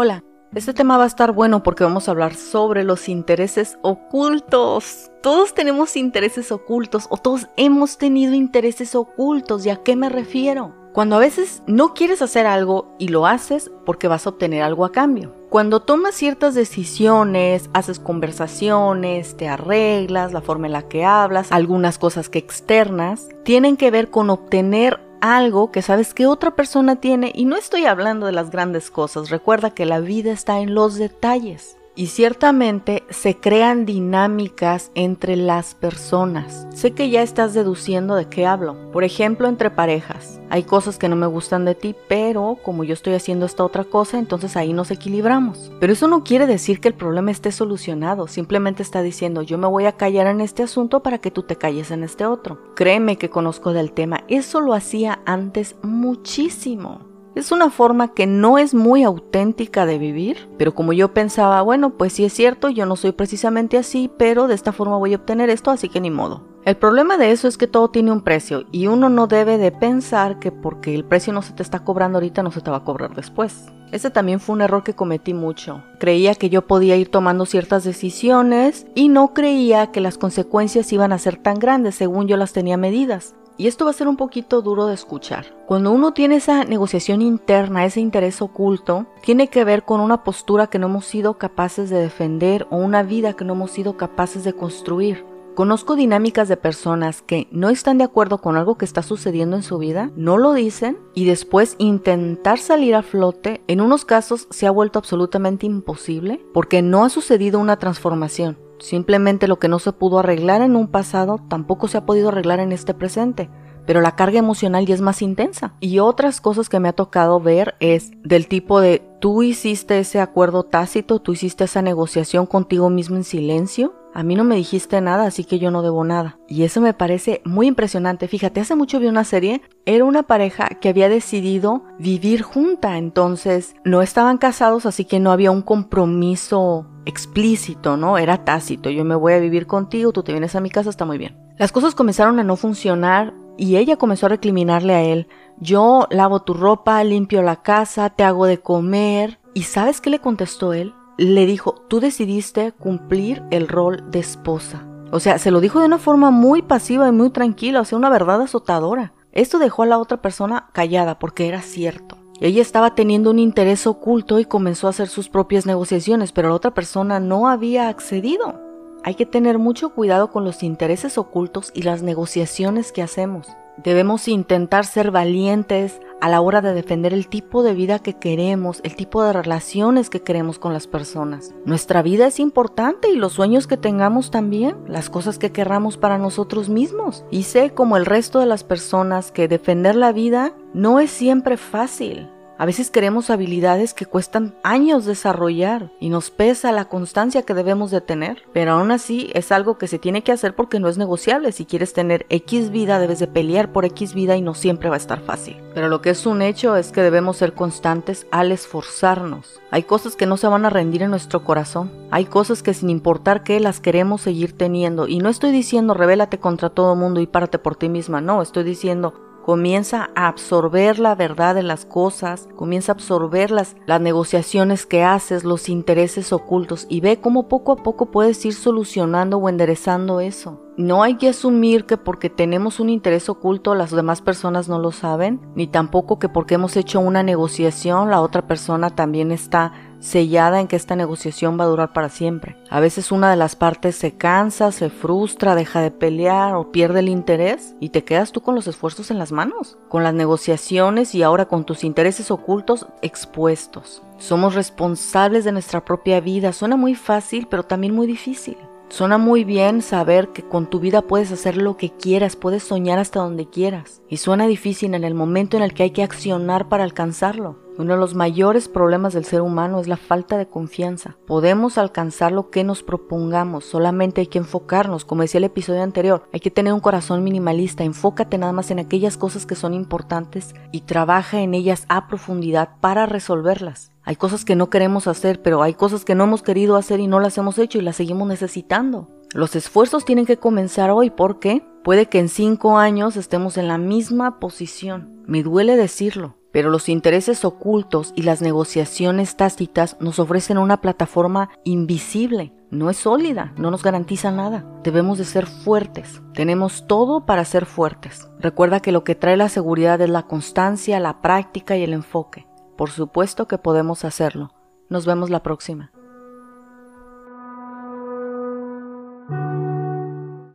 Hola, este tema va a estar bueno porque vamos a hablar sobre los intereses ocultos. Todos tenemos intereses ocultos o todos hemos tenido intereses ocultos. ¿Y a qué me refiero? Cuando a veces no quieres hacer algo y lo haces porque vas a obtener algo a cambio. Cuando tomas ciertas decisiones, haces conversaciones, te arreglas, la forma en la que hablas, algunas cosas que externas, tienen que ver con obtener algo que sabes que otra persona tiene y no estoy hablando de las grandes cosas, recuerda que la vida está en los detalles. Y ciertamente se crean dinámicas entre las personas. Sé que ya estás deduciendo de qué hablo. Por ejemplo, entre parejas. Hay cosas que no me gustan de ti, pero como yo estoy haciendo esta otra cosa, entonces ahí nos equilibramos. Pero eso no quiere decir que el problema esté solucionado. Simplemente está diciendo yo me voy a callar en este asunto para que tú te calles en este otro. Créeme que conozco del tema. Eso lo hacía antes muchísimo. Es una forma que no es muy auténtica de vivir, pero como yo pensaba, bueno, pues sí es cierto, yo no soy precisamente así, pero de esta forma voy a obtener esto, así que ni modo. El problema de eso es que todo tiene un precio y uno no debe de pensar que porque el precio no se te está cobrando ahorita no se te va a cobrar después. Ese también fue un error que cometí mucho. Creía que yo podía ir tomando ciertas decisiones y no creía que las consecuencias iban a ser tan grandes según yo las tenía medidas. Y esto va a ser un poquito duro de escuchar. Cuando uno tiene esa negociación interna, ese interés oculto, tiene que ver con una postura que no hemos sido capaces de defender o una vida que no hemos sido capaces de construir. Conozco dinámicas de personas que no están de acuerdo con algo que está sucediendo en su vida, no lo dicen y después intentar salir a flote, en unos casos se ha vuelto absolutamente imposible porque no ha sucedido una transformación. Simplemente lo que no se pudo arreglar en un pasado tampoco se ha podido arreglar en este presente pero la carga emocional ya es más intensa. Y otras cosas que me ha tocado ver es del tipo de tú hiciste ese acuerdo tácito, tú hiciste esa negociación contigo mismo en silencio. A mí no me dijiste nada, así que yo no debo nada. Y eso me parece muy impresionante. Fíjate, hace mucho vi una serie, era una pareja que había decidido vivir junta, entonces no estaban casados, así que no había un compromiso explícito, ¿no? Era tácito, yo me voy a vivir contigo, tú te vienes a mi casa, está muy bien. Las cosas comenzaron a no funcionar y ella comenzó a recriminarle a él, yo lavo tu ropa, limpio la casa, te hago de comer. ¿Y sabes qué le contestó él? Le dijo, tú decidiste cumplir el rol de esposa. O sea, se lo dijo de una forma muy pasiva y muy tranquila, o sea, una verdad azotadora. Esto dejó a la otra persona callada porque era cierto. Ella estaba teniendo un interés oculto y comenzó a hacer sus propias negociaciones, pero la otra persona no había accedido. Hay que tener mucho cuidado con los intereses ocultos y las negociaciones que hacemos. Debemos intentar ser valientes a la hora de defender el tipo de vida que queremos, el tipo de relaciones que queremos con las personas. Nuestra vida es importante y los sueños que tengamos también, las cosas que querramos para nosotros mismos. Y sé como el resto de las personas que defender la vida no es siempre fácil. A veces queremos habilidades que cuestan años desarrollar y nos pesa la constancia que debemos de tener, pero aún así es algo que se tiene que hacer porque no es negociable. Si quieres tener X vida, debes de pelear por X vida y no siempre va a estar fácil. Pero lo que es un hecho es que debemos ser constantes al esforzarnos. Hay cosas que no se van a rendir en nuestro corazón. Hay cosas que sin importar qué las queremos seguir teniendo. Y no estoy diciendo revélate contra todo mundo y párate por ti misma. No, estoy diciendo comienza a absorber la verdad de las cosas, comienza a absorber las, las negociaciones que haces, los intereses ocultos y ve cómo poco a poco puedes ir solucionando o enderezando eso. No hay que asumir que porque tenemos un interés oculto las demás personas no lo saben, ni tampoco que porque hemos hecho una negociación la otra persona también está sellada en que esta negociación va a durar para siempre. A veces una de las partes se cansa, se frustra, deja de pelear o pierde el interés y te quedas tú con los esfuerzos en las manos, con las negociaciones y ahora con tus intereses ocultos expuestos. Somos responsables de nuestra propia vida. Suena muy fácil, pero también muy difícil. Suena muy bien saber que con tu vida puedes hacer lo que quieras, puedes soñar hasta donde quieras. Y suena difícil en el momento en el que hay que accionar para alcanzarlo. Uno de los mayores problemas del ser humano es la falta de confianza. Podemos alcanzar lo que nos propongamos, solamente hay que enfocarnos, como decía el episodio anterior, hay que tener un corazón minimalista, enfócate nada más en aquellas cosas que son importantes y trabaja en ellas a profundidad para resolverlas. Hay cosas que no queremos hacer, pero hay cosas que no hemos querido hacer y no las hemos hecho y las seguimos necesitando. Los esfuerzos tienen que comenzar hoy porque puede que en cinco años estemos en la misma posición. Me duele decirlo, Pero los intereses ocultos y las negociaciones tácitas nos ofrecen una plataforma invisible. No es sólida, no nos garantiza nada. Debemos de ser fuertes. Tenemos todo para ser fuertes. Recuerda que lo que trae la seguridad es la constancia, la práctica y el enfoque. Por supuesto que podemos hacerlo. Nos vemos la próxima.